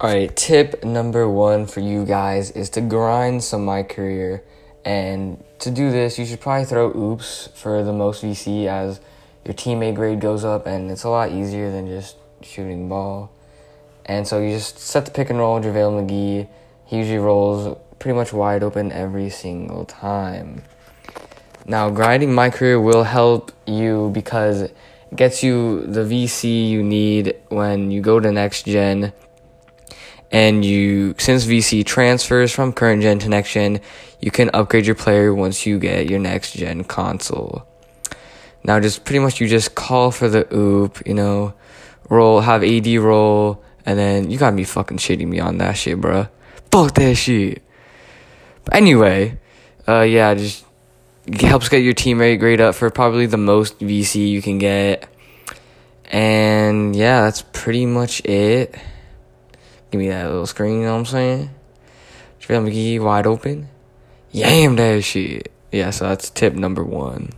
Alright, tip number one for you guys is to grind some my career. And to do this, you should probably throw oops for the most VC as your teammate grade goes up and it's a lot easier than just shooting ball. And so you just set the pick and roll, with JaVale McGee. He usually rolls pretty much wide open every single time. Now, grinding my career will help you because it gets you the VC you need when you go to next gen and you since VC transfers from current gen to next gen, you can upgrade your player once you get your next gen console. Now just pretty much you just call for the oop, you know, roll have AD roll, and then you gotta be fucking shitting me on that shit, bruh. Fuck that shit. But anyway, uh yeah, just helps get your teammate grade up for probably the most VC you can get. And yeah, that's pretty much it. Give me that little screen, you know what I'm saying? JaVale McGee wide open. Yam that shit. Yeah, so that's tip number one.